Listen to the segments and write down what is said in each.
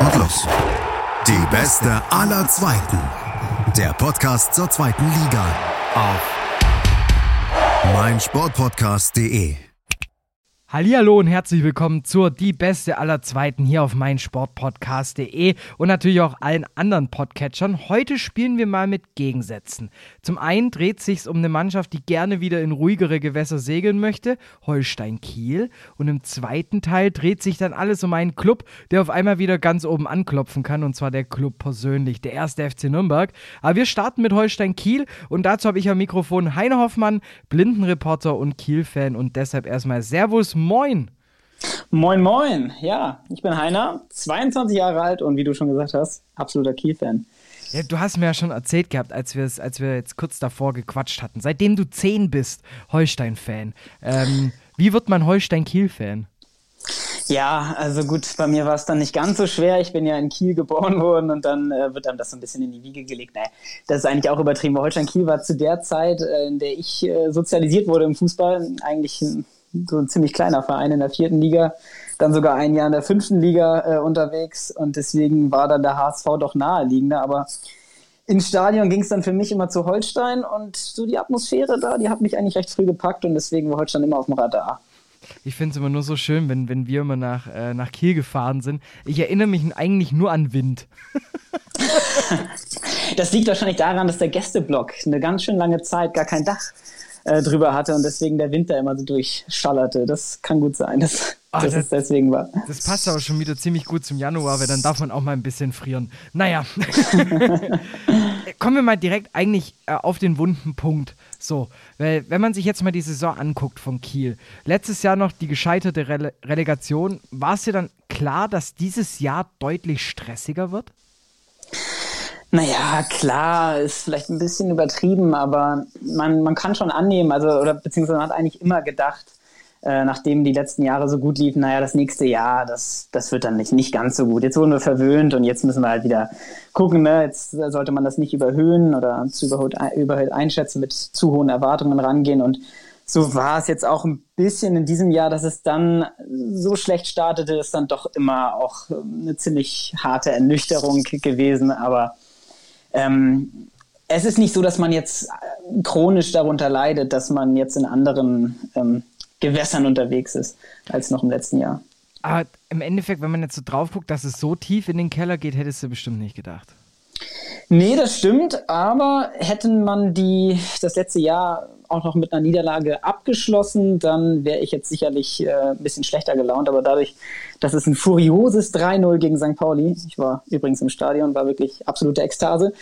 Und los. Die beste aller Zweiten. Der Podcast zur zweiten Liga. Auf meinsportpodcast.de. Hallihallo und herzlich willkommen zur Die Beste aller Zweiten hier auf meinsportpodcast.de und natürlich auch allen anderen Podcatchern. Heute spielen wir mal mit Gegensätzen. Zum einen dreht sich um eine Mannschaft, die gerne wieder in ruhigere Gewässer segeln möchte, Holstein Kiel. Und im zweiten Teil dreht sich dann alles um einen Club, der auf einmal wieder ganz oben anklopfen kann und zwar der Club persönlich, der erste FC Nürnberg. Aber wir starten mit Holstein Kiel und dazu habe ich am Mikrofon Heine Hoffmann, Blindenreporter und Kiel-Fan und deshalb erstmal Servus moin. Moin, moin. Ja, ich bin Heiner, 22 Jahre alt und wie du schon gesagt hast, absoluter Kiel-Fan. Ja, du hast mir ja schon erzählt gehabt, als, als wir jetzt kurz davor gequatscht hatten. Seitdem du 10 bist, Holstein-Fan. Ähm, wie wird man Holstein-Kiel-Fan? Ja, also gut, bei mir war es dann nicht ganz so schwer. Ich bin ja in Kiel geboren worden und dann äh, wird einem das so ein bisschen in die Wiege gelegt. Naja, das ist eigentlich auch übertrieben. Holstein Kiel war zu der Zeit, äh, in der ich äh, sozialisiert wurde im Fußball, eigentlich ein so ein ziemlich kleiner Verein in der vierten Liga, dann sogar ein Jahr in der fünften Liga äh, unterwegs und deswegen war dann der HSV doch naheliegender, aber ins Stadion ging es dann für mich immer zu Holstein und so die Atmosphäre da, die hat mich eigentlich recht früh gepackt und deswegen war Holstein immer auf dem Radar. Ich finde es immer nur so schön, wenn, wenn wir immer nach, äh, nach Kiel gefahren sind. Ich erinnere mich eigentlich nur an Wind. das liegt wahrscheinlich daran, dass der Gästeblock eine ganz schön lange Zeit gar kein Dach äh, drüber hatte und deswegen der Winter immer so durchschallerte. Das kann gut sein, dass, Ach, dass das, es deswegen war. Das passt aber schon wieder ziemlich gut zum Januar, weil dann darf man auch mal ein bisschen frieren. Naja. Kommen wir mal direkt eigentlich äh, auf den wunden Punkt. So, weil wenn man sich jetzt mal die Saison anguckt von Kiel, letztes Jahr noch die gescheiterte Rele Relegation, war es dir dann klar, dass dieses Jahr deutlich stressiger wird? Naja, klar, ist vielleicht ein bisschen übertrieben, aber man, man kann schon annehmen, also, oder beziehungsweise man hat eigentlich immer gedacht, äh, nachdem die letzten Jahre so gut liefen, naja, das nächste Jahr, das, das wird dann nicht, nicht ganz so gut. Jetzt wurden wir verwöhnt und jetzt müssen wir halt wieder gucken, ne? jetzt sollte man das nicht überhöhen oder zu überhöht, überhöht einschätzen, mit zu hohen Erwartungen rangehen und so war es jetzt auch ein bisschen in diesem Jahr, dass es dann so schlecht startete, ist dann doch immer auch eine ziemlich harte Ernüchterung gewesen, aber ähm, es ist nicht so, dass man jetzt äh, chronisch darunter leidet, dass man jetzt in anderen ähm, Gewässern unterwegs ist als noch im letzten Jahr. Aber im Endeffekt, wenn man jetzt so drauf guckt, dass es so tief in den Keller geht, hättest du bestimmt nicht gedacht. Nee, das stimmt, aber hätten man die das letzte Jahr auch noch mit einer Niederlage abgeschlossen, dann wäre ich jetzt sicherlich äh, ein bisschen schlechter gelaunt. Aber dadurch, dass es ein furioses 3-0 gegen St. Pauli, ich war übrigens im Stadion, war wirklich absolute Ekstase,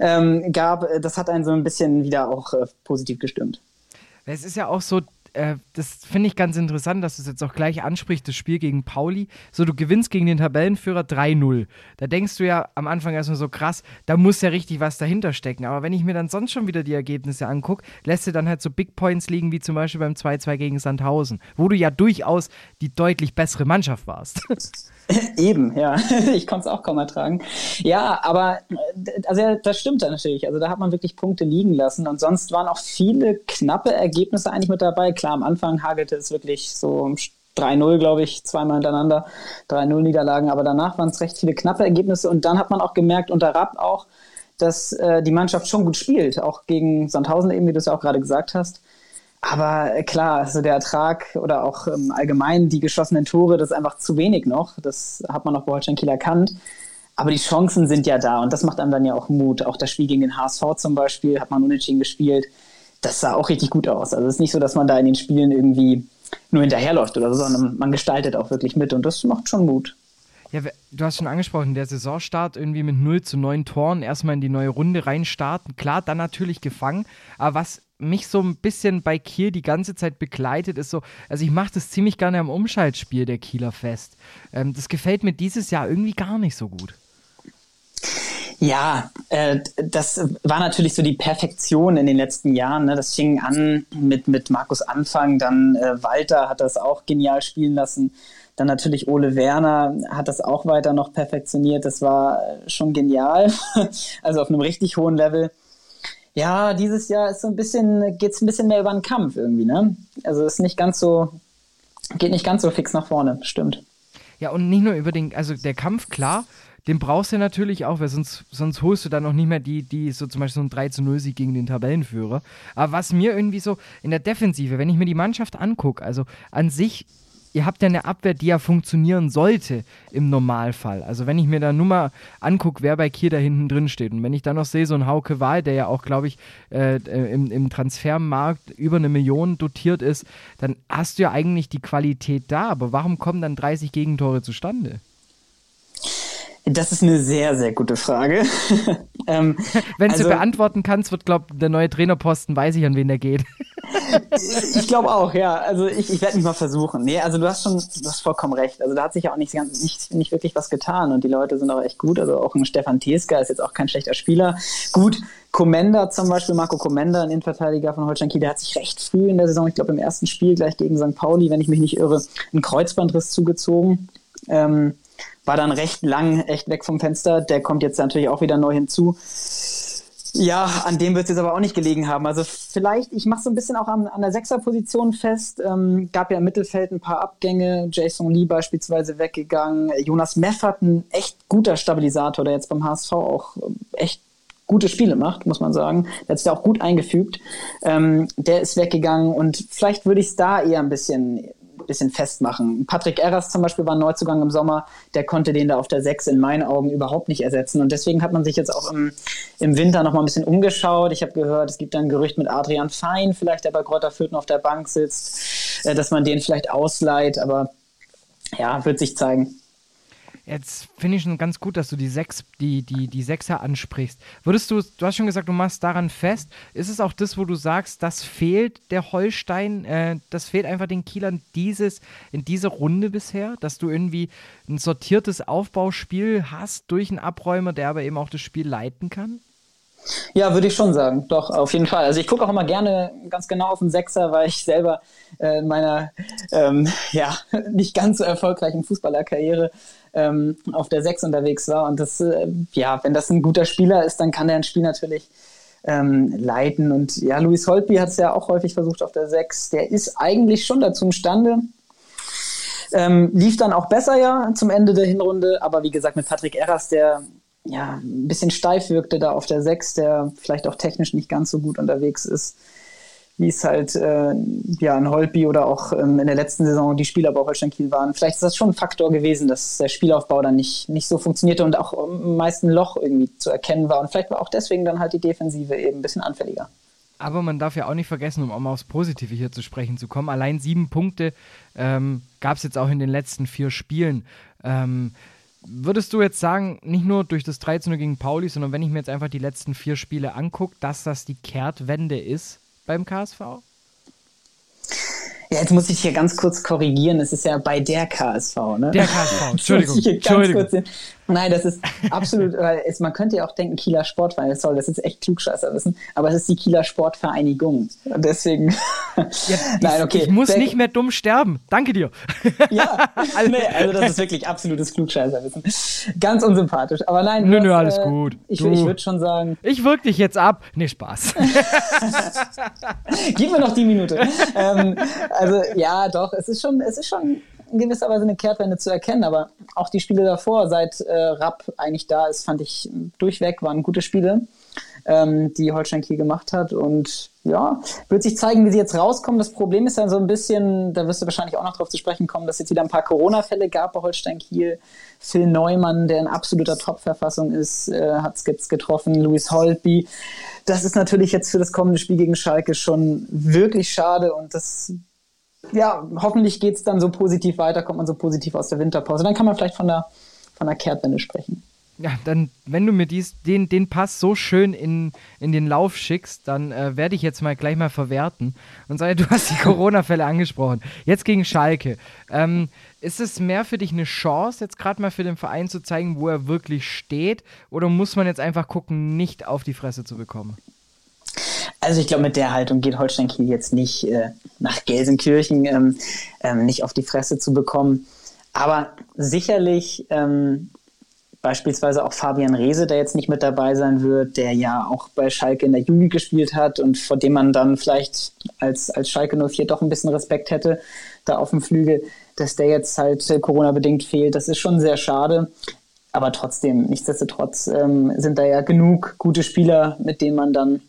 ähm, gab, äh, das hat einen so ein bisschen wieder auch äh, positiv gestimmt. Es ist ja auch so, äh, das finde ich ganz interessant, dass du es jetzt auch gleich ansprichst, das Spiel gegen Pauli. So, du gewinnst gegen den Tabellenführer 3-0. Da denkst du ja am Anfang erstmal so krass, da muss ja richtig was dahinter stecken. Aber wenn ich mir dann sonst schon wieder die Ergebnisse angucke, lässt du dann halt so Big Points liegen, wie zum Beispiel beim 2-2 gegen Sandhausen, wo du ja durchaus die deutlich bessere Mannschaft warst. Eben, ja. Ich konnte es auch kaum ertragen. Ja, aber also das stimmt dann natürlich. Also da hat man wirklich Punkte liegen lassen. Und sonst waren auch viele knappe Ergebnisse eigentlich mit dabei. Klar, am Anfang hagelte es wirklich so 3-0, glaube ich, zweimal hintereinander. 3-0 Niederlagen. Aber danach waren es recht viele knappe Ergebnisse. Und dann hat man auch gemerkt, unter Rapp auch, dass äh, die Mannschaft schon gut spielt. Auch gegen Sandhausen eben, wie du es ja auch gerade gesagt hast. Aber äh, klar, also der Ertrag oder auch ähm, allgemein die geschossenen Tore, das ist einfach zu wenig noch. Das hat man noch bei Holstein Kiel erkannt. Aber die Chancen sind ja da und das macht einem dann ja auch Mut. Auch das Spiel gegen den HSV zum Beispiel hat man unentschieden gespielt. Das sah auch richtig gut aus. Also es ist nicht so, dass man da in den Spielen irgendwie nur hinterherläuft oder so, sondern man gestaltet auch wirklich mit und das macht schon Mut. Ja, du hast schon angesprochen, der Saisonstart irgendwie mit 0 zu 9 Toren erstmal in die neue Runde reinstarten. Klar, dann natürlich gefangen. Aber was mich so ein bisschen bei Kiel die ganze Zeit begleitet, ist so, also ich mache das ziemlich gerne am Umschaltspiel der Kieler fest. Ähm, das gefällt mir dieses Jahr irgendwie gar nicht so gut. Ja, äh, das war natürlich so die Perfektion in den letzten Jahren. Ne? Das fing an mit, mit Markus Anfang, dann äh, Walter hat das auch genial spielen lassen. Dann natürlich Ole Werner hat das auch weiter noch perfektioniert. Das war schon genial. also auf einem richtig hohen Level. Ja, dieses Jahr ist so ein bisschen, geht es ein bisschen mehr über den Kampf irgendwie, ne? Also ist nicht ganz so geht nicht ganz so fix nach vorne, stimmt. Ja, und nicht nur über den, also der Kampf, klar, den brauchst du natürlich auch, weil sonst, sonst holst du dann noch nicht mehr die, die so zum Beispiel so ein 3 zu 0 Sieg gegen den Tabellenführer. Aber was mir irgendwie so in der Defensive, wenn ich mir die Mannschaft angucke, also an sich ihr habt ja eine Abwehr, die ja funktionieren sollte im Normalfall. Also wenn ich mir da nur mal angucke, wer bei Kiel da hinten drin steht und wenn ich dann noch sehe, so ein Hauke Wahl, der ja auch, glaube ich, äh, im, im Transfermarkt über eine Million dotiert ist, dann hast du ja eigentlich die Qualität da. Aber warum kommen dann 30 Gegentore zustande? Das ist eine sehr, sehr gute Frage. ähm, Wenn also, du beantworten kannst, wird, glaube ich, der neue Trainerposten, weiß ich, an wen der geht. ich glaube auch, ja. Also ich, ich werde mich mal versuchen. Nee, also du hast schon, du hast vollkommen recht. Also da hat sich ja auch nicht, nicht, nicht wirklich was getan und die Leute sind auch echt gut. Also auch ein Stefan Tieska ist jetzt auch kein schlechter Spieler. Gut, Komenda zum Beispiel, Marco Komenda, ein Innenverteidiger von Holstein Kiel, der hat sich recht früh in der Saison, ich glaube im ersten Spiel gleich gegen St. Pauli, wenn ich mich nicht irre, einen Kreuzbandriss zugezogen. Ähm, war dann recht lang echt weg vom Fenster. Der kommt jetzt natürlich auch wieder neu hinzu. Ja, an dem wird es jetzt aber auch nicht gelegen haben. Also vielleicht, ich mache so ein bisschen auch an, an der Sechserposition fest. Ähm, gab ja im Mittelfeld ein paar Abgänge. Jason Lee beispielsweise weggegangen. Jonas Meffert, ein echt guter Stabilisator, der jetzt beim HSV auch echt gute Spiele macht, muss man sagen. Der hat sich da auch gut eingefügt. Ähm, der ist weggegangen und vielleicht würde ich es da eher ein bisschen bisschen festmachen. Patrick Erras zum Beispiel war ein Neuzugang im Sommer, der konnte den da auf der 6 in meinen Augen überhaupt nicht ersetzen. Und deswegen hat man sich jetzt auch im, im Winter noch mal ein bisschen umgeschaut. Ich habe gehört, es gibt ein Gerücht mit Adrian Fein, vielleicht der bei Kräuter Fürth auf der Bank sitzt, äh, dass man den vielleicht ausleiht, aber ja, wird sich zeigen. Jetzt finde ich schon ganz gut, dass du die sechs, die, die, die Sechser ansprichst. Würdest du, du hast schon gesagt, du machst daran fest. Ist es auch das, wo du sagst, das fehlt der Holstein, äh, das fehlt einfach den Kielern dieses, in dieser Runde bisher, dass du irgendwie ein sortiertes Aufbauspiel hast durch einen Abräumer, der aber eben auch das Spiel leiten kann? Ja, würde ich schon sagen. Doch, auf jeden Fall. Also ich gucke auch immer gerne ganz genau auf den Sechser, weil ich selber äh, in meiner ähm, ja, nicht ganz so erfolgreichen Fußballerkarriere ähm, auf der Sechs unterwegs war. Und das, äh, ja, wenn das ein guter Spieler ist, dann kann der ein Spiel natürlich ähm, leiten. Und ja, Luis Holtby hat es ja auch häufig versucht auf der Sechs. Der ist eigentlich schon dazu imstande. Ähm, lief dann auch besser ja zum Ende der Hinrunde, aber wie gesagt, mit Patrick Erras, der ja, ein bisschen steif wirkte da auf der 6, der vielleicht auch technisch nicht ganz so gut unterwegs ist, wie es halt äh, ja, in Holby oder auch ähm, in der letzten Saison die Spieler bei Holstein Kiel waren. Vielleicht ist das schon ein Faktor gewesen, dass der Spielaufbau dann nicht, nicht so funktionierte und auch am meisten Loch irgendwie zu erkennen war. Und vielleicht war auch deswegen dann halt die Defensive eben ein bisschen anfälliger. Aber man darf ja auch nicht vergessen, um auch mal aufs Positive hier zu sprechen zu kommen, allein sieben Punkte ähm, gab es jetzt auch in den letzten vier Spielen. Ähm, Würdest du jetzt sagen, nicht nur durch das 13 gegen Pauli, sondern wenn ich mir jetzt einfach die letzten vier Spiele angucke, dass das die Kehrtwende ist beim KSV? Ja, jetzt muss ich hier ganz kurz korrigieren. Es ist ja bei der KSV, ne? Der KSV, Entschuldigung. Entschuldigung. Nein, das ist absolut, weil es, man könnte ja auch denken, Kieler Sportverein, das soll das ist echt klugscheißer wissen, aber es ist die Kieler Sportvereinigung. Und deswegen. Ja, Nein, okay. Ich muss nicht mehr dumm sterben. Danke dir. Ja, also, nee, also das ist wirklich absolutes Klugscheißerwissen. Ganz unsympathisch. Aber nein, nö, nö, alles äh, gut. Ich, ich würde schon sagen. Ich wirke dich jetzt ab. Nee, Spaß. Gib mir noch die Minute. ähm, also ja, doch, es ist schon, es ist schon in gewisser Weise eine Kehrtwende zu erkennen. Aber auch die Spiele davor, seit äh, Rapp eigentlich da ist, fand ich durchweg, waren gute Spiele, ähm, die Holstein Kiel gemacht hat. Und ja, wird sich zeigen, wie sie jetzt rauskommen. Das Problem ist dann so ein bisschen, da wirst du wahrscheinlich auch noch drauf zu sprechen kommen, dass jetzt wieder ein paar Corona-Fälle gab bei Holstein Kiel. Phil Neumann, der in absoluter Top-Verfassung ist, äh, hat es getroffen. Louis Holtby. Das ist natürlich jetzt für das kommende Spiel gegen Schalke schon wirklich schade und das ja, hoffentlich geht es dann so positiv weiter, kommt man so positiv aus der Winterpause. Dann kann man vielleicht von der, von der Kehrtwende sprechen. Ja, dann, wenn du mir dies, den, den Pass so schön in, in den Lauf schickst, dann äh, werde ich jetzt mal gleich mal verwerten und sage, du hast die Corona-Fälle angesprochen. Jetzt gegen Schalke. Ähm, ist es mehr für dich eine Chance, jetzt gerade mal für den Verein zu zeigen, wo er wirklich steht? Oder muss man jetzt einfach gucken, nicht auf die Fresse zu bekommen? Also ich glaube, mit der Haltung geht Holstein Kiel jetzt nicht äh, nach Gelsenkirchen, ähm, ähm, nicht auf die Fresse zu bekommen. Aber sicherlich ähm, beispielsweise auch Fabian Reese, der jetzt nicht mit dabei sein wird, der ja auch bei Schalke in der Jugend gespielt hat und vor dem man dann vielleicht als, als Schalke 04 doch ein bisschen Respekt hätte, da auf dem Flügel, dass der jetzt halt äh, Corona-bedingt fehlt. Das ist schon sehr schade. Aber trotzdem, nichtsdestotrotz ähm, sind da ja genug gute Spieler, mit denen man dann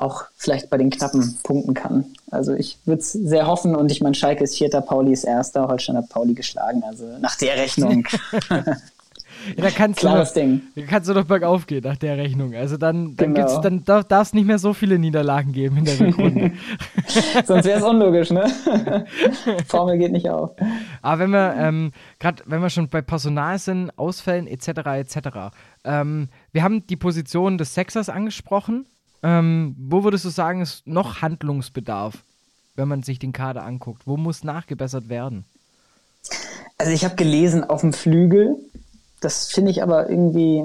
auch vielleicht bei den Knappen punkten kann. Also ich würde es sehr hoffen und ich meine, Schalke ist Vierter, Pauli ist Erster, Holstein hat Pauli geschlagen. Also nach der Rechnung. Ja, da kannst Klares du, Ding. Da kannst du doch bergauf gehen nach der Rechnung. Also dann, dann, Genau. dann darf es nicht mehr so viele Niederlagen geben in der Rückrunde. Sonst wäre es unlogisch, ne? Formel geht nicht auf. Aber wenn wir, ähm, gerade wenn wir schon bei Personal sind, Ausfällen etc. etc. Ähm, wir haben die Position des Sexers angesprochen. Ähm, wo würdest du sagen, ist noch Handlungsbedarf, wenn man sich den Kader anguckt? Wo muss nachgebessert werden? Also ich habe gelesen auf dem Flügel. Das finde ich aber irgendwie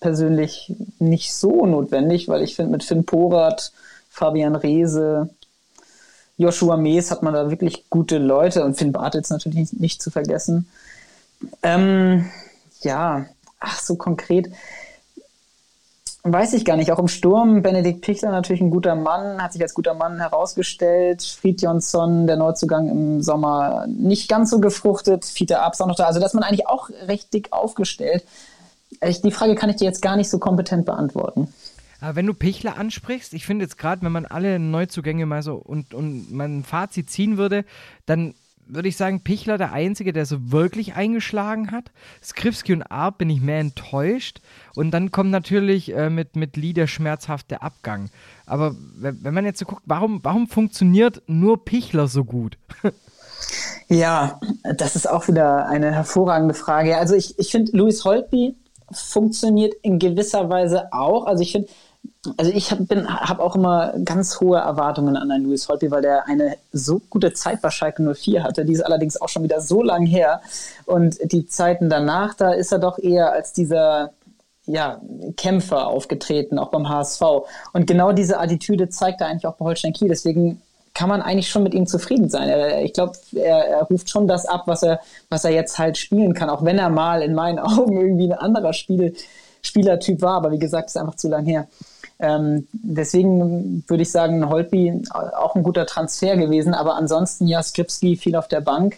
persönlich nicht so notwendig, weil ich finde mit Finn Porat, Fabian Reese, Joshua Mees hat man da wirklich gute Leute und Finn Bartels natürlich nicht, zu vergessen. Ähm, ja, ach so konkret. Weiß ich gar nicht. Auch im Sturm, Benedikt Pichler natürlich ein guter Mann, hat sich als guter Mann herausgestellt. Friedjonsson, der Neuzugang im Sommer, nicht ganz so gefruchtet. Fiete Abs auch noch da. Also, dass man eigentlich auch recht dick aufgestellt. Ich, die Frage kann ich dir jetzt gar nicht so kompetent beantworten. Aber wenn du Pichler ansprichst, ich finde jetzt gerade, wenn man alle Neuzugänge mal so und, und man ein Fazit ziehen würde, dann würde ich sagen, Pichler der Einzige, der so wirklich eingeschlagen hat. Skripski und Arp bin ich mehr enttäuscht. Und dann kommt natürlich äh, mit, mit Lee der schmerzhafte Abgang. Aber wenn, man jetzt so guckt, warum, warum funktioniert nur Pichler so gut? Ja, das ist auch wieder eine hervorragende Frage. Also ich, ich finde, Louis Holtby funktioniert in gewisser Weise auch. Also ich finde, also ich habe hab auch immer ganz hohe Erwartungen an einen Louis Holtby, weil der eine so gute Zeit bei Schalke 04 hatte. Die ist allerdings auch schon wieder so lang her. Und die Zeiten danach, da ist er doch eher als dieser ja, Kämpfer aufgetreten, auch beim HSV. Und genau diese Attitüde zeigt er eigentlich auch bei Holstein Kiel. Deswegen kann man eigentlich schon mit ihm zufrieden sein. Ich glaube, er, er, ruft schon das ab, was er, was er jetzt halt spielen kann, auch wenn er mal in meinen Augen irgendwie ein anderer Spiel, Spielertyp war. Aber wie gesagt, ist einfach zu lang her. Ähm, deswegen würde ich sagen, Holtby auch ein guter Transfer gewesen. Aber ansonsten, ja, Skripski viel auf der Bank.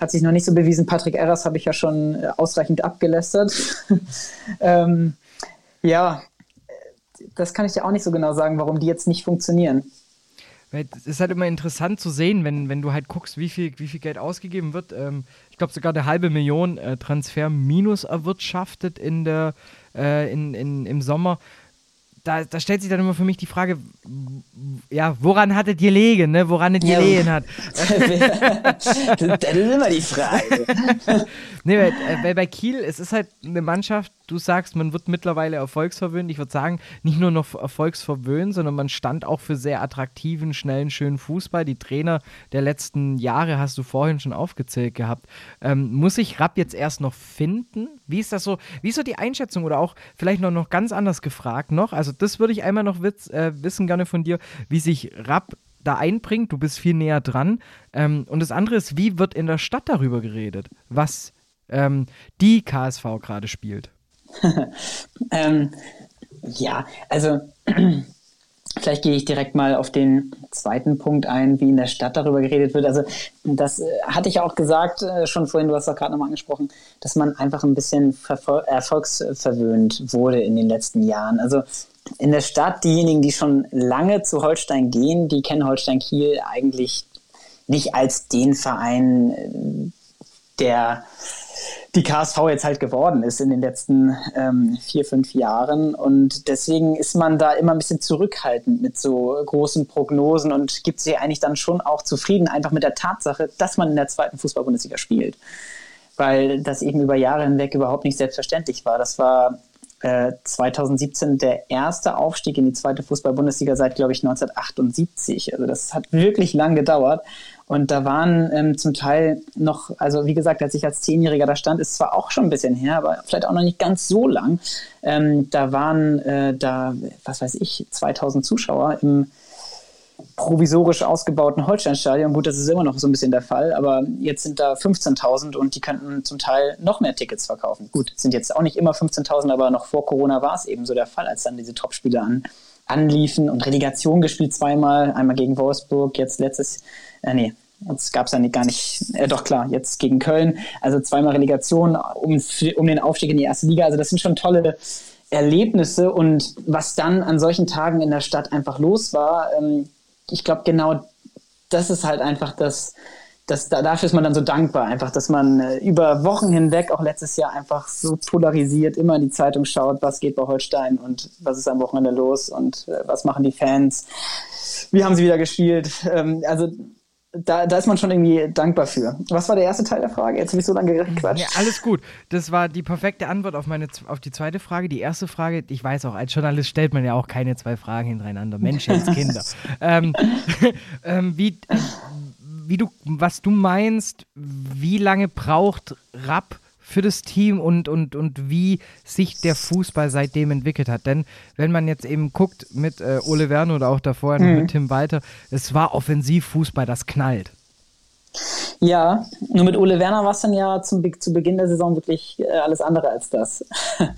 Hat sich noch nicht so bewiesen. Patrick Erras habe ich ja schon ausreichend abgelästert. ähm, ja, das kann ich ja auch nicht so genau sagen, warum die jetzt nicht funktionieren. Es ist halt immer interessant zu sehen, wenn, wenn du halt guckst, wie viel, wie viel Geld ausgegeben wird. Ähm, ich glaube, sogar eine halbe Million äh, Transfer minus erwirtschaftet in der, äh, in, in, im Sommer. Da, da, stellt sich dann immer für mich die Frage, ja, woran hattet ihr gelegen, ne? Woran es ja. gelegen hat. das ist immer die Frage. nee, weil, weil, bei Kiel, es ist halt eine Mannschaft, du sagst, man wird mittlerweile erfolgsverwöhnt. Ich würde sagen, nicht nur noch erfolgsverwöhnt, sondern man stand auch für sehr attraktiven, schnellen, schönen Fußball. Die Trainer der letzten Jahre hast du vorhin schon aufgezählt gehabt. Ähm, muss ich Rapp jetzt erst noch finden? Wie ist das so? Wie ist so die Einschätzung oder auch vielleicht noch, noch ganz anders gefragt noch? Also, das würde ich einmal noch witz, äh, wissen gerne von dir, wie sich Rapp da einbringt. Du bist viel näher dran. Ähm, und das andere ist, wie wird in der Stadt darüber geredet, was ähm, die KSV gerade spielt? ähm, ja, also vielleicht gehe ich direkt mal auf den zweiten Punkt ein, wie in der Stadt darüber geredet wird. Also das äh, hatte ich auch gesagt äh, schon vorhin, du hast auch gerade nochmal angesprochen, dass man einfach ein bisschen erfolgsverwöhnt wurde in den letzten Jahren. Also in der Stadt, diejenigen, die schon lange zu Holstein gehen, die kennen Holstein Kiel eigentlich nicht als den Verein, der die KSV jetzt halt geworden ist in den letzten ähm, vier, fünf Jahren. Und deswegen ist man da immer ein bisschen zurückhaltend mit so großen Prognosen und gibt sich eigentlich dann schon auch zufrieden, einfach mit der Tatsache, dass man in der zweiten Fußball-Bundesliga spielt. Weil das eben über Jahre hinweg überhaupt nicht selbstverständlich war. Das war 2017 der erste Aufstieg in die zweite Fußball-Bundesliga seit, glaube ich, 1978. Also das hat wirklich lang gedauert. Und da waren ähm, zum Teil noch, also wie gesagt, als ich als Zehnjähriger da stand, ist zwar auch schon ein bisschen her, aber vielleicht auch noch nicht ganz so lang. Ähm, da waren äh, da, was weiß ich, 2000 Zuschauer im provisorisch ausgebauten Holsteinstadion. Gut, das ist immer noch so ein bisschen der Fall, aber jetzt sind da 15.000 und die könnten zum Teil noch mehr Tickets verkaufen. Gut, sind jetzt auch nicht immer 15.000, aber noch vor Corona war es eben so der Fall, als dann diese Topspiele an, anliefen und Relegation gespielt zweimal, einmal gegen Wolfsburg, jetzt letztes, äh, nee, Jetzt gab es ja gar nicht, äh, doch klar, jetzt gegen Köln. Also zweimal Relegation um, um den Aufstieg in die erste Liga. Also das sind schon tolle Erlebnisse und was dann an solchen Tagen in der Stadt einfach los war, ähm, ich glaube genau das ist halt einfach das, das, da, dafür ist man dann so dankbar, einfach, dass man äh, über Wochen hinweg, auch letztes Jahr, einfach so polarisiert immer in die Zeitung schaut, was geht bei Holstein und was ist am Wochenende los und äh, was machen die Fans, wie haben sie wieder gespielt. Ähm, also da, da ist man schon irgendwie dankbar für. Was war der erste Teil der Frage? Jetzt habe ich so lange gequatscht. Ja, alles gut. Das war die perfekte Antwort auf, meine, auf die zweite Frage. Die erste Frage, ich weiß auch, als Journalist stellt man ja auch keine zwei Fragen hintereinander. Menschenskinder. ähm, ähm, wie, wie du, was du meinst, wie lange braucht Rapp für das Team und, und, und wie sich der Fußball seitdem entwickelt hat. Denn wenn man jetzt eben guckt mit äh, Ole Werner oder auch davor mhm. mit Tim Walter, es war Offensivfußball, das knallt. Ja, nur mit Ole Werner war es dann ja zum, zu Beginn der Saison wirklich äh, alles andere als das.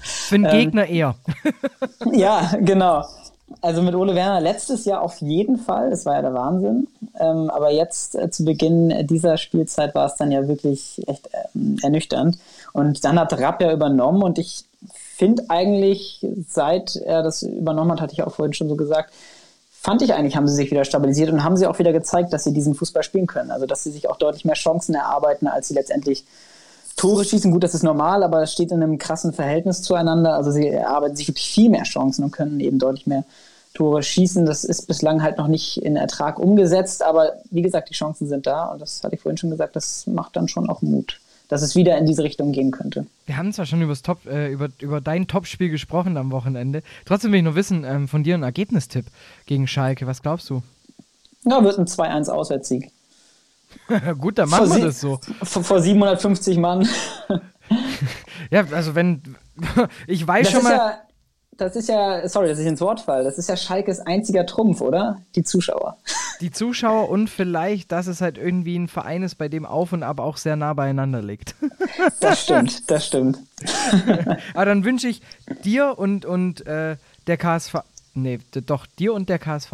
Für den ähm, Gegner eher. ja, genau. Also mit Ole Werner letztes Jahr auf jeden Fall, das war ja der Wahnsinn. Ähm, aber jetzt äh, zu Beginn dieser Spielzeit war es dann ja wirklich echt ähm, ernüchternd. Und dann hat Rapp ja übernommen und ich finde eigentlich, seit er das übernommen hat, hatte ich auch vorhin schon so gesagt, fand ich eigentlich, haben sie sich wieder stabilisiert und haben sie auch wieder gezeigt, dass sie diesen Fußball spielen können. Also dass sie sich auch deutlich mehr Chancen erarbeiten, als sie letztendlich Tore schießen. Gut, das ist normal, aber es steht in einem krassen Verhältnis zueinander. Also sie erarbeiten sich wirklich viel mehr Chancen und können eben deutlich mehr Tore schießen. Das ist bislang halt noch nicht in Ertrag umgesetzt, aber wie gesagt, die Chancen sind da und das hatte ich vorhin schon gesagt, das macht dann schon auch Mut dass es wieder in diese Richtung gehen könnte. Wir haben zwar schon Top, äh, über, über dein Topspiel gesprochen am Wochenende. Trotzdem will ich nur wissen, ähm, von dir ein Ergebnistipp gegen Schalke. Was glaubst du? Ja, wird ein 2-1 Auswärtssieg. Gut, dann machen vor wir das so. Vor, vor 750 Mann. ja, also wenn. ich weiß das schon mal. Ja, das ist ja, sorry, dass ich ins Wort fall, das ist ja Schalkes einziger Trumpf, oder? Die Zuschauer. Die Zuschauer und vielleicht, dass es halt irgendwie ein Verein ist, bei dem Auf und Ab auch sehr nah beieinander liegt. Das stimmt, das stimmt. Aber dann wünsche ich dir und, und äh, der KSV, nee, doch, dir und der KSV.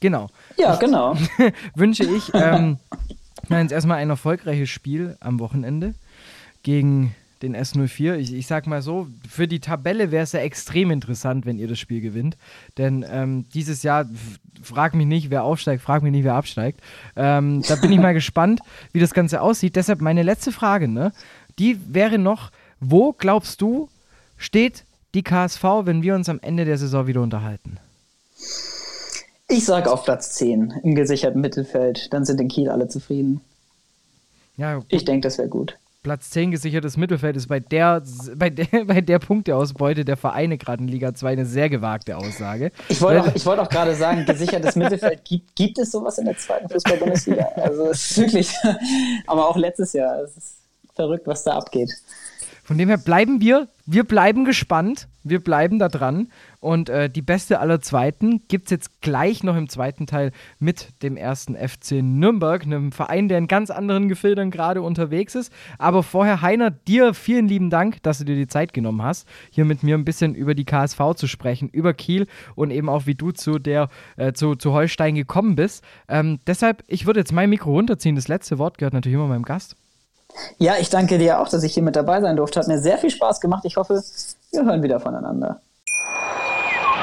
Genau. Ja, genau. wünsche ich ähm, jetzt erstmal ein erfolgreiches Spiel am Wochenende gegen den S04. Ich, ich sag mal so, für die Tabelle wäre es ja extrem interessant, wenn ihr das Spiel gewinnt. Denn ähm, dieses Jahr, frag mich nicht, wer aufsteigt, frag mich nicht, wer absteigt. Ähm, da bin ich mal gespannt, wie das Ganze aussieht. Deshalb meine letzte Frage, ne? Die wäre noch, wo glaubst du, steht die KSV, wenn wir uns am Ende der Saison wieder unterhalten? Ich sage auf Platz 10 im gesicherten Mittelfeld. Dann sind in Kiel alle zufrieden. Ja, gut. Ich denke, das wäre gut. Platz 10 gesichertes Mittelfeld ist bei der, bei der, bei der Punkteausbeute der Vereine gerade in Liga 2 eine sehr gewagte Aussage. Ich wollte auch, wollt auch gerade sagen, gesichertes Mittelfeld, gibt, gibt es sowas in der zweiten Fußball-Bundesliga? Also es ist wirklich, aber auch letztes Jahr, es ist verrückt, was da abgeht. Von dem her bleiben wir, wir bleiben gespannt, wir bleiben da dran. Und äh, die beste aller Zweiten gibt es jetzt gleich noch im zweiten Teil mit dem ersten FC Nürnberg, einem Verein, der in ganz anderen Gefilden gerade unterwegs ist. Aber vorher, Heiner, dir vielen lieben Dank, dass du dir die Zeit genommen hast, hier mit mir ein bisschen über die KSV zu sprechen, über Kiel und eben auch wie du zu der äh, zu, zu Holstein gekommen bist. Ähm, deshalb, ich würde jetzt mein Mikro runterziehen. Das letzte Wort gehört natürlich immer meinem Gast. Ja, ich danke dir auch, dass ich hier mit dabei sein durfte. Hat mir sehr viel Spaß gemacht. Ich hoffe, wir hören wieder voneinander.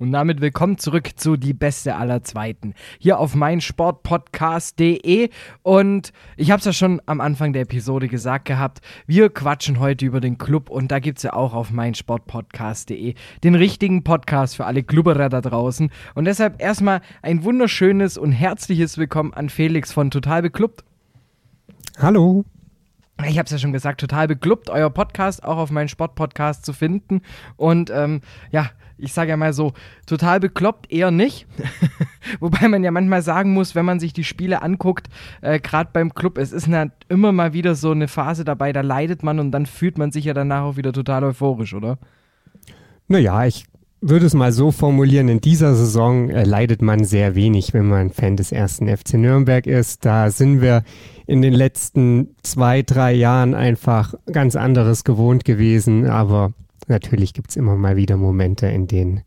Und damit willkommen zurück zu Die Beste aller Zweiten. Hier auf meinsportpodcast.de. Und ich habe es ja schon am Anfang der Episode gesagt gehabt, wir quatschen heute über den Club und da gibt es ja auch auf meinsportpodcast.de den richtigen Podcast für alle Klubberer da draußen. Und deshalb erstmal ein wunderschönes und herzliches Willkommen an Felix von Total Beklubbt. Hallo. Ich habe es ja schon gesagt, total beklubbt, euer Podcast auch auf meinen Sportpodcast zu finden. Und ähm, ja, ich sage ja mal so, total bekloppt eher nicht. Wobei man ja manchmal sagen muss, wenn man sich die Spiele anguckt, äh, gerade beim Club, es ist halt immer mal wieder so eine Phase dabei, da leidet man und dann fühlt man sich ja danach auch wieder total euphorisch, oder? Naja, ich würde es mal so formulieren, in dieser Saison äh, leidet man sehr wenig, wenn man Fan des ersten FC Nürnberg ist. Da sind wir in den letzten zwei, drei Jahren einfach ganz anderes gewohnt gewesen, aber natürlich gibt es immer mal wieder Momente, in denen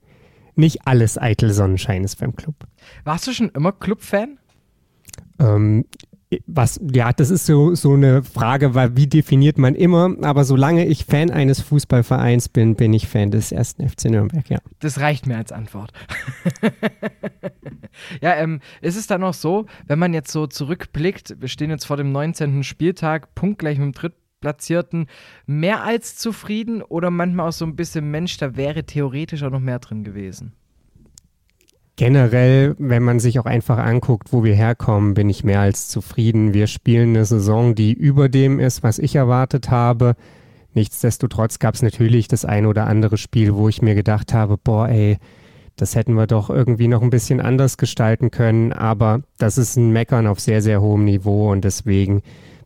nicht alles eitel Sonnenschein ist beim Club. Warst du schon immer Club-Fan? Ähm, was, ja, das ist so, so eine Frage, weil wie definiert man immer, aber solange ich Fan eines Fußballvereins bin, bin ich Fan des ersten FC Nürnberg, ja. Das reicht mir als Antwort. ja, ähm, ist es dann noch so, wenn man jetzt so zurückblickt, wir stehen jetzt vor dem 19. Spieltag, punktgleich mit dem dritten Platzierten mehr als zufrieden oder manchmal auch so ein bisschen Mensch, da wäre theoretisch auch noch mehr drin gewesen? Generell, wenn man sich auch einfach anguckt, wo wir herkommen, bin ich mehr als zufrieden. Wir spielen eine Saison, die über dem ist, was ich erwartet habe. Nichtsdestotrotz gab es natürlich das ein oder andere Spiel, wo ich mir gedacht habe, boah, ey, das hätten wir doch irgendwie noch ein bisschen anders gestalten können. Aber das ist ein Meckern auf sehr, sehr hohem Niveau und deswegen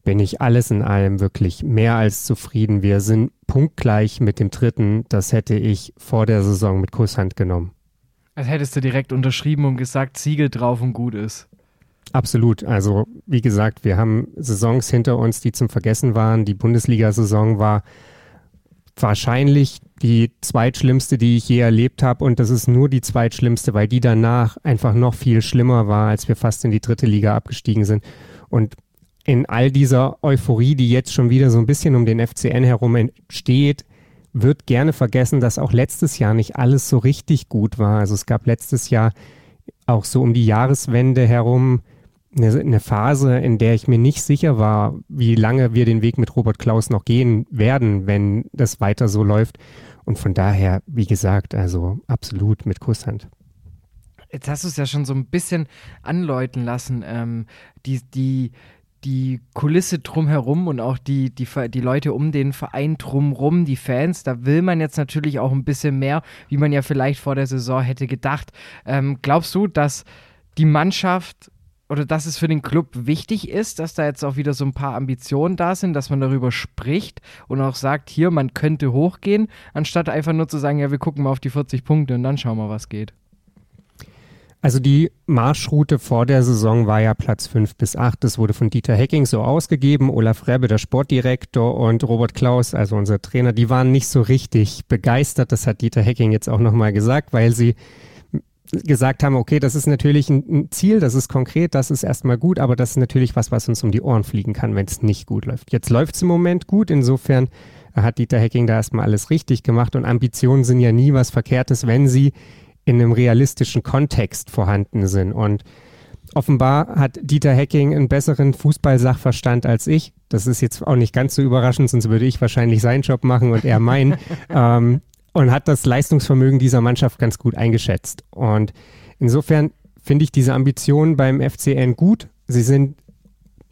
bin ich alles in allem wirklich mehr als zufrieden. Wir sind punktgleich mit dem dritten. Das hätte ich vor der Saison mit Kusshand genommen. Als hättest du direkt unterschrieben und gesagt, Siegel drauf und gut ist. Absolut. Also, wie gesagt, wir haben Saisons hinter uns, die zum Vergessen waren. Die Bundesliga-Saison war wahrscheinlich die zweitschlimmste, die ich je erlebt habe. Und das ist nur die zweitschlimmste, weil die danach einfach noch viel schlimmer war, als wir fast in die dritte Liga abgestiegen sind. Und in all dieser Euphorie, die jetzt schon wieder so ein bisschen um den FCN herum entsteht, wird gerne vergessen, dass auch letztes Jahr nicht alles so richtig gut war. Also es gab letztes Jahr auch so um die Jahreswende herum eine, eine, Phase, in der ich mir nicht sicher war, wie lange wir den Weg mit Robert Klaus noch gehen werden, wenn das weiter so läuft. Und von daher, wie gesagt, also absolut mit Kusshand. Jetzt hast du es ja schon so ein bisschen anläuten lassen. Ähm, die, die, die Kulisse drumherum und auch die, die, die Leute um den Verein drumherum, die Fans, da will man jetzt natürlich auch ein bisschen mehr, wie man ja vielleicht vor der Saison hätte gedacht. Ähm, glaubst du, dass die Mannschaft oder dass es für den Club wichtig ist, dass da jetzt auch wieder so ein paar Ambitionen da sind, dass man darüber spricht und auch sagt, hier, man könnte hochgehen, anstatt einfach nur zu sagen, ja, wir gucken mal auf die 40 Punkte und dann schauen wir, was geht. Also die Marschroute vor der Saison war ja Platz 5 bis 8. Das wurde von Dieter Hecking so ausgegeben. Olaf Rebbe, der Sportdirektor und Robert Klaus, also unser Trainer, die waren nicht so richtig begeistert. Das hat Dieter Hecking jetzt auch nochmal gesagt, weil sie gesagt haben, okay, das ist natürlich ein Ziel, das ist konkret, das ist erstmal gut, aber das ist natürlich was, was uns um die Ohren fliegen kann, wenn es nicht gut läuft. Jetzt läuft es im Moment gut, insofern hat Dieter Hecking da erstmal alles richtig gemacht und Ambitionen sind ja nie was Verkehrtes, wenn sie in einem realistischen Kontext vorhanden sind. Und offenbar hat Dieter Hecking einen besseren Fußballsachverstand als ich. Das ist jetzt auch nicht ganz so überraschend, sonst würde ich wahrscheinlich seinen Job machen und er meinen. ähm, und hat das Leistungsvermögen dieser Mannschaft ganz gut eingeschätzt. Und insofern finde ich diese Ambitionen beim FCN gut. Sie sind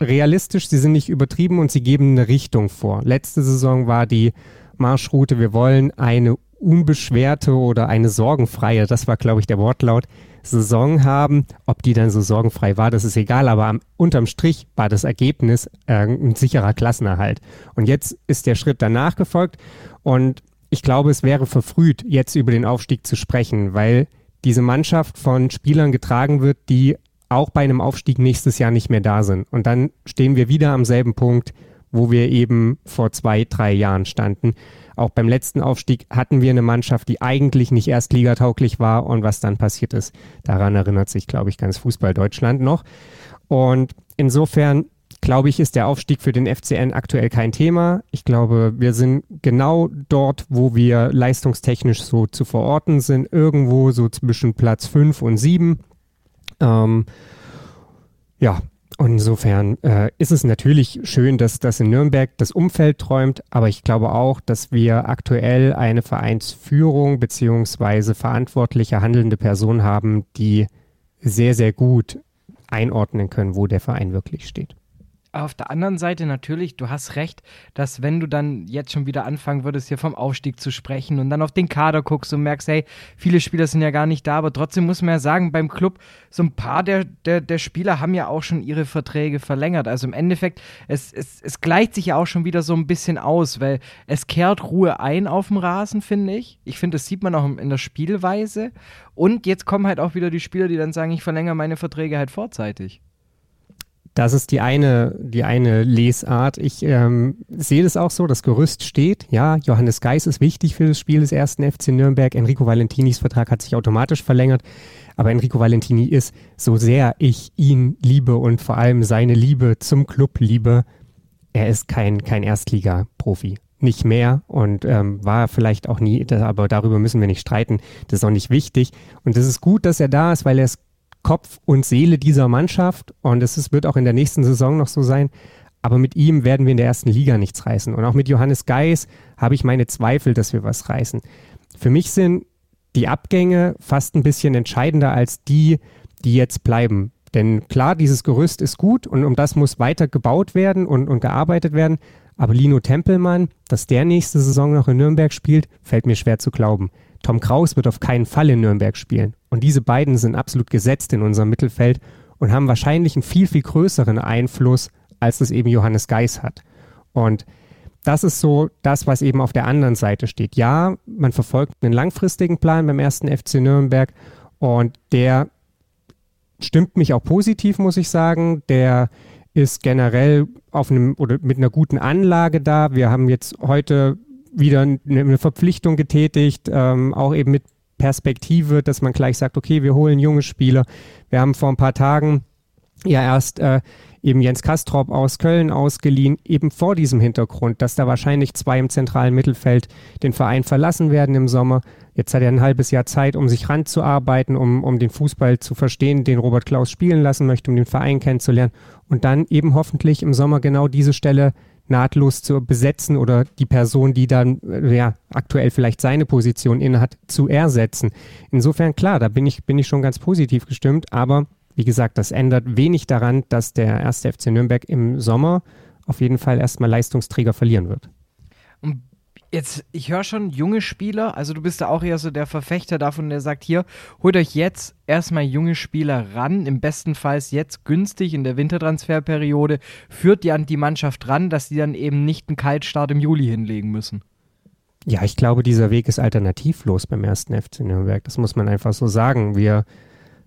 realistisch, sie sind nicht übertrieben und sie geben eine Richtung vor. Letzte Saison war die Marschroute, wir wollen eine unbeschwerte oder eine sorgenfreie, das war glaube ich der Wortlaut, Saison haben. Ob die dann so sorgenfrei war, das ist egal, aber am, unterm Strich war das Ergebnis äh, ein sicherer Klassenerhalt. Und jetzt ist der Schritt danach gefolgt und ich glaube, es wäre verfrüht, jetzt über den Aufstieg zu sprechen, weil diese Mannschaft von Spielern getragen wird, die auch bei einem Aufstieg nächstes Jahr nicht mehr da sind. Und dann stehen wir wieder am selben Punkt, wo wir eben vor zwei, drei Jahren standen. Auch beim letzten Aufstieg hatten wir eine Mannschaft, die eigentlich nicht erst ligatauglich war und was dann passiert ist, daran erinnert sich, glaube ich, ganz Fußball Deutschland noch. Und insofern glaube ich, ist der Aufstieg für den FCN aktuell kein Thema. Ich glaube, wir sind genau dort, wo wir leistungstechnisch so zu verorten sind, irgendwo so zwischen Platz 5 und 7. Ähm, ja, und insofern äh, ist es natürlich schön, dass das in Nürnberg das Umfeld träumt, aber ich glaube auch, dass wir aktuell eine Vereinsführung beziehungsweise verantwortliche handelnde Person haben, die sehr, sehr gut einordnen können, wo der Verein wirklich steht. Auf der anderen Seite natürlich, du hast recht, dass wenn du dann jetzt schon wieder anfangen würdest, hier vom Aufstieg zu sprechen und dann auf den Kader guckst und merkst, hey, viele Spieler sind ja gar nicht da, aber trotzdem muss man ja sagen, beim Club, so ein paar der, der, der Spieler haben ja auch schon ihre Verträge verlängert. Also im Endeffekt, es, es, es gleicht sich ja auch schon wieder so ein bisschen aus, weil es kehrt Ruhe ein auf dem Rasen, finde ich. Ich finde, das sieht man auch in der Spielweise. Und jetzt kommen halt auch wieder die Spieler, die dann sagen, ich verlängere meine Verträge halt vorzeitig. Das ist die eine, die eine Lesart. Ich ähm, sehe das auch so, das Gerüst steht. Ja, Johannes Geis ist wichtig für das Spiel des ersten FC Nürnberg. Enrico Valentinis Vertrag hat sich automatisch verlängert. Aber Enrico Valentini ist, so sehr ich ihn liebe und vor allem seine Liebe zum Club liebe, er ist kein, kein Erstliga-Profi. Nicht mehr und ähm, war vielleicht auch nie, aber darüber müssen wir nicht streiten. Das ist auch nicht wichtig. Und es ist gut, dass er da ist, weil er es Kopf und Seele dieser Mannschaft und es ist, wird auch in der nächsten Saison noch so sein. Aber mit ihm werden wir in der ersten Liga nichts reißen. Und auch mit Johannes Geis habe ich meine Zweifel, dass wir was reißen. Für mich sind die Abgänge fast ein bisschen entscheidender als die, die jetzt bleiben. Denn klar, dieses Gerüst ist gut und um das muss weiter gebaut werden und, und gearbeitet werden. Aber Lino Tempelmann, dass der nächste Saison noch in Nürnberg spielt, fällt mir schwer zu glauben. Tom Kraus wird auf keinen Fall in Nürnberg spielen. Und diese beiden sind absolut gesetzt in unserem Mittelfeld und haben wahrscheinlich einen viel, viel größeren Einfluss, als das eben Johannes Geis hat. Und das ist so das, was eben auf der anderen Seite steht. Ja, man verfolgt einen langfristigen Plan beim ersten FC Nürnberg und der stimmt mich auch positiv, muss ich sagen. Der ist generell auf einem oder mit einer guten Anlage da. Wir haben jetzt heute wieder eine Verpflichtung getätigt, ähm, auch eben mit Perspektive, dass man gleich sagt, okay, wir holen junge Spieler. Wir haben vor ein paar Tagen ja erst äh, eben Jens Kastrop aus Köln ausgeliehen, eben vor diesem Hintergrund, dass da wahrscheinlich zwei im zentralen Mittelfeld den Verein verlassen werden im Sommer. Jetzt hat er ein halbes Jahr Zeit, um sich ranzuarbeiten, um, um den Fußball zu verstehen, den Robert Klaus spielen lassen möchte, um den Verein kennenzulernen und dann eben hoffentlich im Sommer genau diese Stelle nahtlos zu besetzen oder die Person, die dann äh, ja, aktuell vielleicht seine Position innehat, zu ersetzen. Insofern klar, da bin ich, bin ich schon ganz positiv gestimmt, aber wie gesagt, das ändert wenig daran, dass der erste FC Nürnberg im Sommer auf jeden Fall erstmal Leistungsträger verlieren wird. Jetzt, ich höre schon junge Spieler, also du bist da auch eher so der Verfechter davon, der sagt, hier, holt euch jetzt erstmal junge Spieler ran, im besten Fall jetzt günstig in der Wintertransferperiode, führt die an die Mannschaft ran, dass die dann eben nicht einen Kaltstart im Juli hinlegen müssen. Ja, ich glaube, dieser Weg ist alternativlos beim ersten FC Nürnberg. Das muss man einfach so sagen. Wir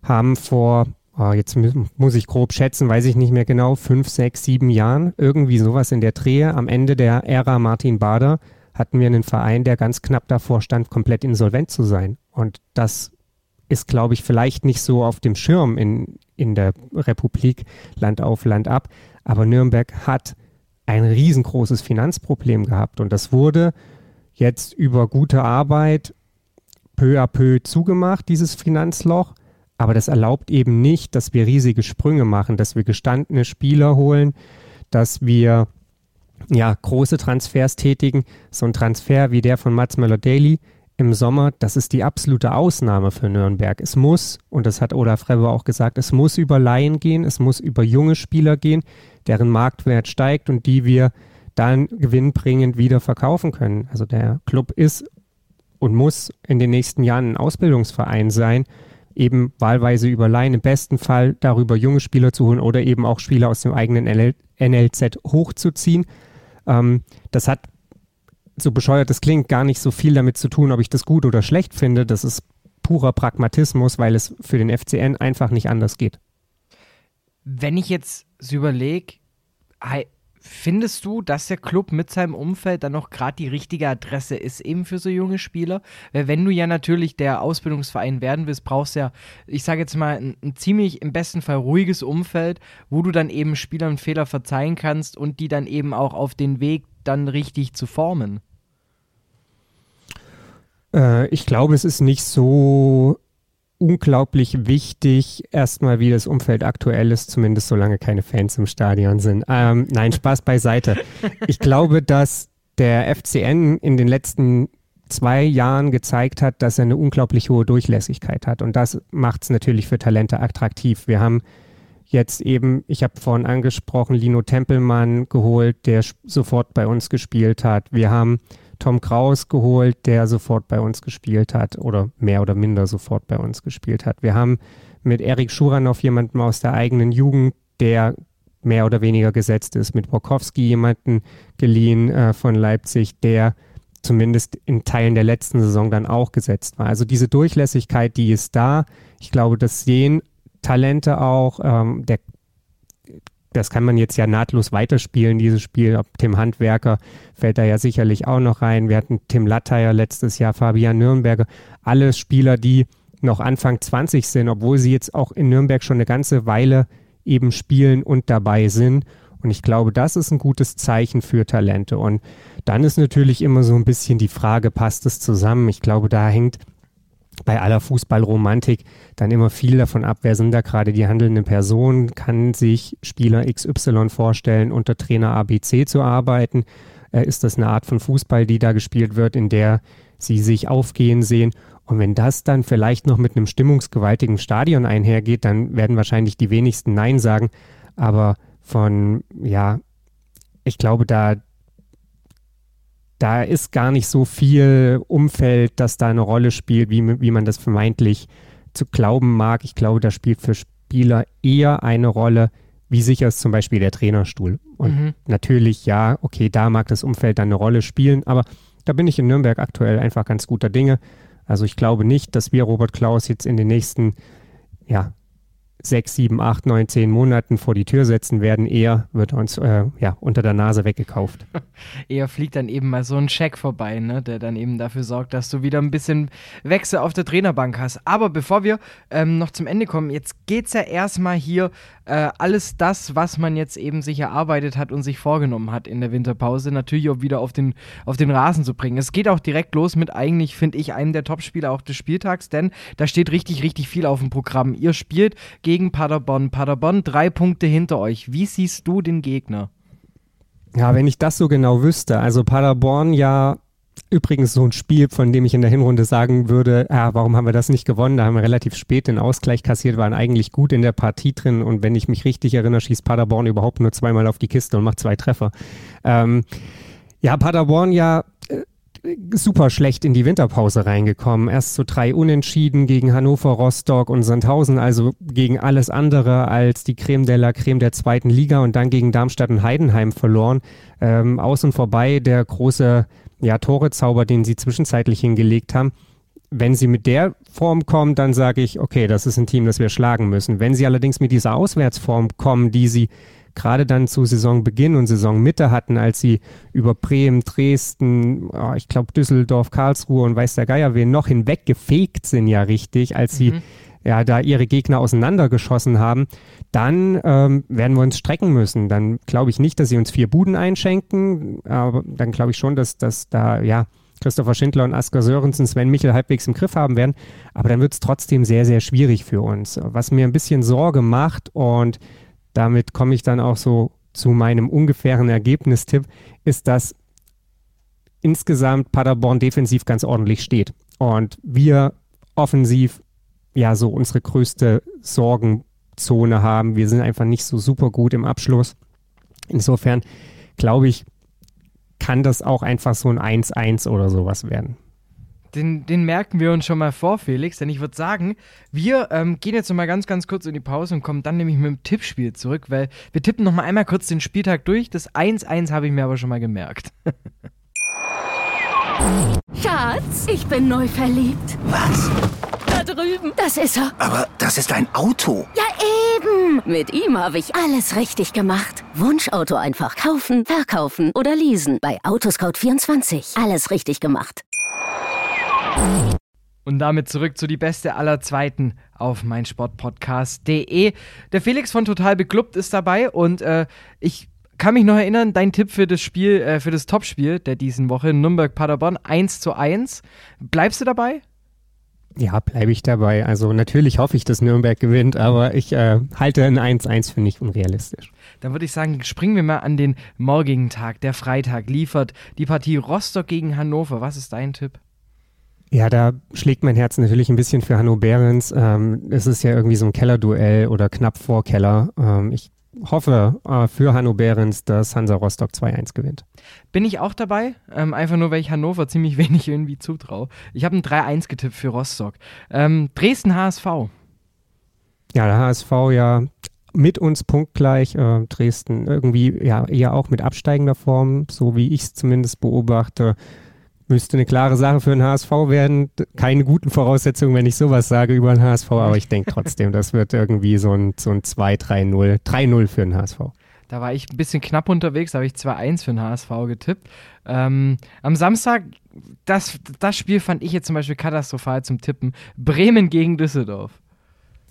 haben vor, oh, jetzt muss ich grob schätzen, weiß ich nicht mehr genau, fünf, sechs, sieben Jahren, irgendwie sowas in der Drehe am Ende der Ära Martin Bader, hatten wir einen Verein, der ganz knapp davor stand, komplett insolvent zu sein. Und das ist, glaube ich, vielleicht nicht so auf dem Schirm in, in der Republik Land auf, Land ab. Aber Nürnberg hat ein riesengroßes Finanzproblem gehabt. Und das wurde jetzt über gute Arbeit peu à peu zugemacht, dieses Finanzloch. Aber das erlaubt eben nicht, dass wir riesige Sprünge machen, dass wir gestandene Spieler holen, dass wir ja, große Transfers tätigen. So ein Transfer wie der von Mats Möller-Daly im Sommer, das ist die absolute Ausnahme für Nürnberg. Es muss, und das hat Olaf Rebbe auch gesagt, es muss über Laien gehen, es muss über junge Spieler gehen, deren Marktwert steigt und die wir dann gewinnbringend wieder verkaufen können. Also der Club ist und muss in den nächsten Jahren ein Ausbildungsverein sein, eben wahlweise über Laien, im besten Fall darüber junge Spieler zu holen oder eben auch Spieler aus dem eigenen NLZ hochzuziehen. Ähm, das hat, so bescheuert es klingt, gar nicht so viel damit zu tun, ob ich das gut oder schlecht finde. Das ist purer Pragmatismus, weil es für den FCN einfach nicht anders geht. Wenn ich jetzt so überlege, Findest du, dass der Club mit seinem Umfeld dann noch gerade die richtige Adresse ist, eben für so junge Spieler? Weil wenn du ja natürlich der Ausbildungsverein werden willst, brauchst du ja, ich sage jetzt mal, ein, ein, ziemlich im besten Fall ruhiges Umfeld, wo du dann eben Spielern Fehler verzeihen kannst und die dann eben auch auf den Weg dann richtig zu formen. Äh, ich glaube, es ist nicht so unglaublich wichtig, erstmal wie das Umfeld aktuell ist, zumindest solange keine Fans im Stadion sind. Ähm, nein, Spaß beiseite. Ich glaube, dass der FCN in den letzten zwei Jahren gezeigt hat, dass er eine unglaublich hohe Durchlässigkeit hat. Und das macht es natürlich für Talente attraktiv. Wir haben jetzt eben, ich habe vorhin angesprochen, Lino Tempelmann geholt, der sofort bei uns gespielt hat. Wir haben Tom Kraus geholt, der sofort bei uns gespielt hat oder mehr oder minder sofort bei uns gespielt hat. Wir haben mit Erik Schuranov jemanden aus der eigenen Jugend, der mehr oder weniger gesetzt ist, mit Borkowski jemanden geliehen äh, von Leipzig, der zumindest in Teilen der letzten Saison dann auch gesetzt war. Also diese Durchlässigkeit, die ist da. Ich glaube, das sehen Talente auch. Ähm, der das kann man jetzt ja nahtlos weiterspielen, dieses Spiel. Tim Handwerker fällt da ja sicherlich auch noch rein. Wir hatten Tim Latteier letztes Jahr, Fabian Nürnberger. Alles Spieler, die noch Anfang 20 sind, obwohl sie jetzt auch in Nürnberg schon eine ganze Weile eben spielen und dabei sind. Und ich glaube, das ist ein gutes Zeichen für Talente. Und dann ist natürlich immer so ein bisschen die Frage, passt es zusammen? Ich glaube, da hängt bei aller Fußballromantik dann immer viel davon ab, wer sind da gerade die handelnden Personen, kann sich Spieler XY vorstellen, unter Trainer ABC zu arbeiten, äh, ist das eine Art von Fußball, die da gespielt wird, in der sie sich aufgehen sehen? Und wenn das dann vielleicht noch mit einem stimmungsgewaltigen Stadion einhergeht, dann werden wahrscheinlich die wenigsten Nein sagen, aber von, ja, ich glaube, da, da ist gar nicht so viel Umfeld, das da eine Rolle spielt, wie, wie man das vermeintlich zu glauben mag. Ich glaube, da spielt für Spieler eher eine Rolle, wie sicher ist zum Beispiel der Trainerstuhl. Und mhm. natürlich, ja, okay, da mag das Umfeld dann eine Rolle spielen, aber da bin ich in Nürnberg aktuell einfach ganz guter Dinge. Also ich glaube nicht, dass wir Robert Klaus jetzt in den nächsten ja, sechs, sieben, acht, neun, zehn Monaten vor die Tür setzen werden, eher wird uns äh, ja, unter der Nase weggekauft. eher fliegt dann eben mal so ein Check vorbei, ne, der dann eben dafür sorgt, dass du wieder ein bisschen Wechsel auf der Trainerbank hast. Aber bevor wir ähm, noch zum Ende kommen, jetzt geht es ja erstmal hier äh, alles das, was man jetzt eben sich erarbeitet hat und sich vorgenommen hat in der Winterpause, natürlich auch wieder auf den, auf den Rasen zu bringen. Es geht auch direkt los mit eigentlich, finde ich, einem der Topspieler auch des Spieltags, denn da steht richtig, richtig viel auf dem Programm. Ihr spielt gegen Paderborn. Paderborn drei Punkte hinter euch. Wie siehst du den Gegner? Ja, wenn ich das so genau wüsste. Also Paderborn ja übrigens so ein Spiel, von dem ich in der Hinrunde sagen würde, ja, warum haben wir das nicht gewonnen? Da haben wir relativ spät den Ausgleich kassiert, waren eigentlich gut in der Partie drin und wenn ich mich richtig erinnere, schießt Paderborn überhaupt nur zweimal auf die Kiste und macht zwei Treffer. Ähm, ja, Paderborn ja super schlecht in die Winterpause reingekommen. Erst so drei Unentschieden gegen Hannover, Rostock und Sandhausen, also gegen alles andere als die Creme de la Creme der zweiten Liga und dann gegen Darmstadt und Heidenheim verloren. Ähm, außen vorbei der große ja, Torezauber, den sie zwischenzeitlich hingelegt haben. Wenn sie mit der Form kommen, dann sage ich, okay, das ist ein Team, das wir schlagen müssen. Wenn sie allerdings mit dieser Auswärtsform kommen, die sie gerade dann zu Saisonbeginn und Saisonmitte hatten, als sie über Bremen, Dresden, oh, ich glaube Düsseldorf, Karlsruhe und weiß der Geier wen noch hinweggefegt sind ja richtig, als sie mhm. Ja da ihre Gegner auseinandergeschossen haben, dann ähm, werden wir uns strecken müssen. Dann glaube ich nicht, dass sie uns vier Buden einschenken, aber dann glaube ich schon, dass, dass da ja Christopher Schindler und Asker Sörensen, Sven Michel halbwegs im Griff haben werden. Aber dann wird es trotzdem sehr, sehr schwierig für uns. Was mir ein bisschen Sorge macht und damit komme ich dann auch so zu meinem ungefähren Ergebnistipp, ist, dass insgesamt Paderborn defensiv ganz ordentlich steht. Und wir offensiv ja so unsere größte Sorgenzone haben. Wir sind einfach nicht so super gut im Abschluss. Insofern glaube ich, kann das auch einfach so ein 1-1 oder sowas werden. Den, den, merken wir uns schon mal vor, Felix, denn ich würde sagen, wir ähm, gehen jetzt noch mal ganz, ganz kurz in die Pause und kommen dann nämlich mit dem Tippspiel zurück, weil wir tippen noch mal einmal kurz den Spieltag durch. Das 1-1 habe ich mir aber schon mal gemerkt. Schatz, ich bin neu verliebt. Was? drüben. Das ist er. Aber das ist ein Auto. Ja, eben. Mit ihm habe ich alles richtig gemacht. Wunschauto einfach kaufen, verkaufen oder leasen. Bei Autoscout24. Alles richtig gemacht. Und damit zurück zu die beste aller Zweiten auf meinsportpodcast.de. Der Felix von Total Beklubbt ist dabei und äh, ich kann mich noch erinnern, dein Tipp für das Spiel, äh, für das Topspiel der diesen Woche, Nürnberg-Paderborn, 1 zu 1. Bleibst du dabei? Ja, bleibe ich dabei. Also natürlich hoffe ich, dass Nürnberg gewinnt, aber ich äh, halte ein 1-1 für nicht unrealistisch. Dann würde ich sagen, springen wir mal an den morgigen Tag. Der Freitag liefert die Partie Rostock gegen Hannover. Was ist dein Tipp? Ja, da schlägt mein Herz natürlich ein bisschen für Hanno Behrens. Ähm, es ist ja irgendwie so ein Kellerduell oder knapp vor Keller. Ähm, ich hoffe äh, für Hanno Behrens, dass Hansa Rostock 2-1 gewinnt. Bin ich auch dabei, ähm, einfach nur, weil ich Hannover ziemlich wenig irgendwie zutraue. Ich habe ein 3-1 getippt für Rostock. Ähm, Dresden HSV. Ja, der HSV ja mit uns punktgleich. Äh, Dresden irgendwie ja eher auch mit absteigender Form, so wie ich es zumindest beobachte. Müsste eine klare Sache für den HSV werden. Keine guten Voraussetzungen, wenn ich sowas sage über den HSV, aber ich denke trotzdem, das wird irgendwie so ein, so ein 2-3-0, 3-0 für den HSV. Da war ich ein bisschen knapp unterwegs, da habe ich 2-1 für den HSV getippt. Ähm, am Samstag, das, das Spiel fand ich jetzt zum Beispiel katastrophal zum Tippen. Bremen gegen Düsseldorf.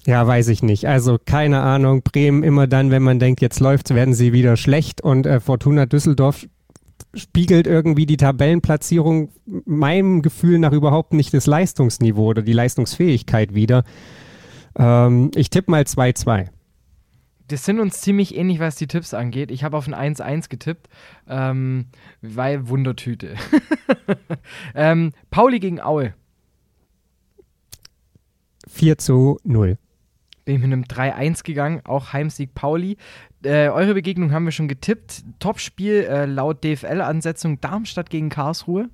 Ja, weiß ich nicht. Also keine Ahnung. Bremen immer dann, wenn man denkt, jetzt läuft, werden sie wieder schlecht und äh, Fortuna Düsseldorf spiegelt irgendwie die Tabellenplatzierung meinem Gefühl nach überhaupt nicht das Leistungsniveau oder die Leistungsfähigkeit wieder. Ähm, ich tippe mal 2-2. Das sind uns ziemlich ähnlich, was die Tipps angeht. Ich habe auf ein 1-1 getippt, ähm, weil Wundertüte. ähm, Pauli gegen Aue. 4 zu 0 bin ich mit einem 3-1 gegangen, auch Heimsieg Pauli. Äh, eure Begegnung haben wir schon getippt. Topspiel äh, laut DFL-Ansetzung Darmstadt gegen Karlsruhe.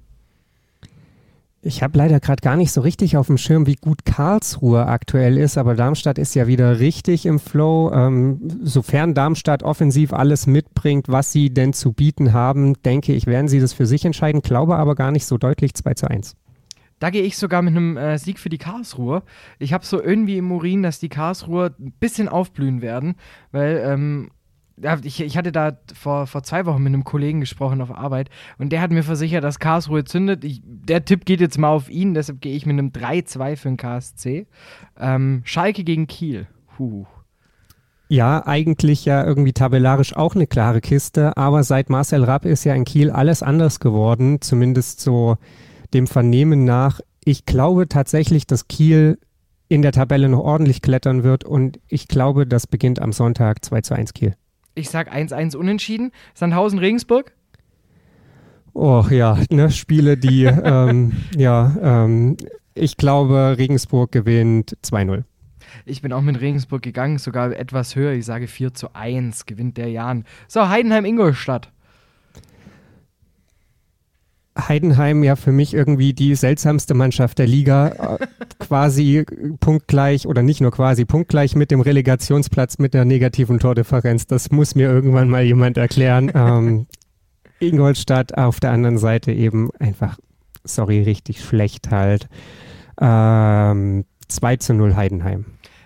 Ich habe leider gerade gar nicht so richtig auf dem Schirm, wie gut Karlsruhe aktuell ist, aber Darmstadt ist ja wieder richtig im Flow. Ähm, sofern Darmstadt offensiv alles mitbringt, was sie denn zu bieten haben, denke ich, werden sie das für sich entscheiden, glaube aber gar nicht so deutlich 2 zu 1. Da gehe ich sogar mit einem äh, Sieg für die Karlsruhe. Ich habe so irgendwie im Urin, dass die Karlsruhe ein bisschen aufblühen werden, weil ähm, ich, ich, hatte da vor, vor zwei Wochen mit einem Kollegen gesprochen auf Arbeit und der hat mir versichert, dass Karlsruhe zündet. Ich, der Tipp geht jetzt mal auf ihn, deshalb gehe ich mit einem 3-2 für den KSC. Ähm, Schalke gegen Kiel. Huh. Ja, eigentlich ja irgendwie tabellarisch auch eine klare Kiste, aber seit Marcel Rapp ist ja in Kiel alles anders geworden, zumindest so dem Vernehmen nach, ich glaube tatsächlich, dass Kiel in der Tabelle noch ordentlich klettern wird und ich glaube, das beginnt am Sonntag 2 zu 1 Kiel. Ich sag 1-1 unentschieden. Sandhausen, Regensburg? Oh ja, ne, Spiele, die, ähm, ja, ähm, ich glaube, Regensburg gewinnt 2-0. Ich bin auch mit Regensburg gegangen, sogar etwas höher. Ich sage 4 zu 1 gewinnt der Jan. So, Heidenheim-Ingolstadt. Heidenheim ja für mich irgendwie die seltsamste Mannschaft der Liga, äh, quasi punktgleich oder nicht nur quasi punktgleich mit dem Relegationsplatz mit der negativen Tordifferenz. Das muss mir irgendwann mal jemand erklären. Ähm, Ingolstadt auf der anderen Seite eben einfach, sorry, richtig schlecht halt. Ähm, 2 zu 0 Heidenheim.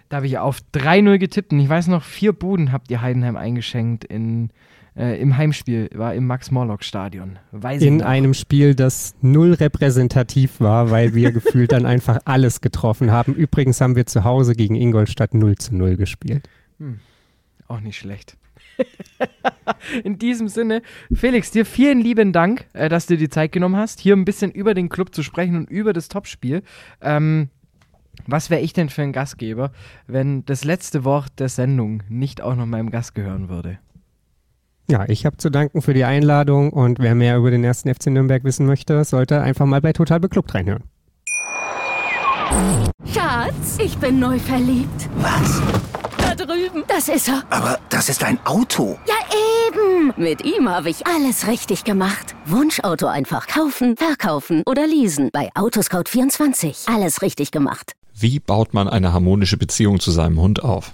Da habe ich auf 3-0 getippt und ich weiß noch, vier Buden habt ihr Heidenheim eingeschenkt in äh, im Heimspiel, war im Max-Morlock-Stadion. In einem Spiel, das null repräsentativ war, weil wir gefühlt dann einfach alles getroffen haben. Übrigens haben wir zu Hause gegen Ingolstadt 0 zu 0 gespielt. Hm. Auch nicht schlecht. In diesem Sinne, Felix, dir vielen lieben Dank, äh, dass du dir die Zeit genommen hast, hier ein bisschen über den Club zu sprechen und über das Topspiel. Ähm, was wäre ich denn für ein Gastgeber, wenn das letzte Wort der Sendung nicht auch noch meinem Gast gehören würde? Ja, ich habe zu danken für die Einladung und wer mehr über den ersten FC Nürnberg wissen möchte, sollte einfach mal bei Total Beklubbt reinhören. Schatz, ich bin neu verliebt. Was? Da drüben. Das ist er. Aber das ist ein Auto. Ja, eben. Mit ihm habe ich alles richtig gemacht. Wunschauto einfach kaufen, verkaufen oder leasen. Bei Autoscout24. Alles richtig gemacht. Wie baut man eine harmonische Beziehung zu seinem Hund auf?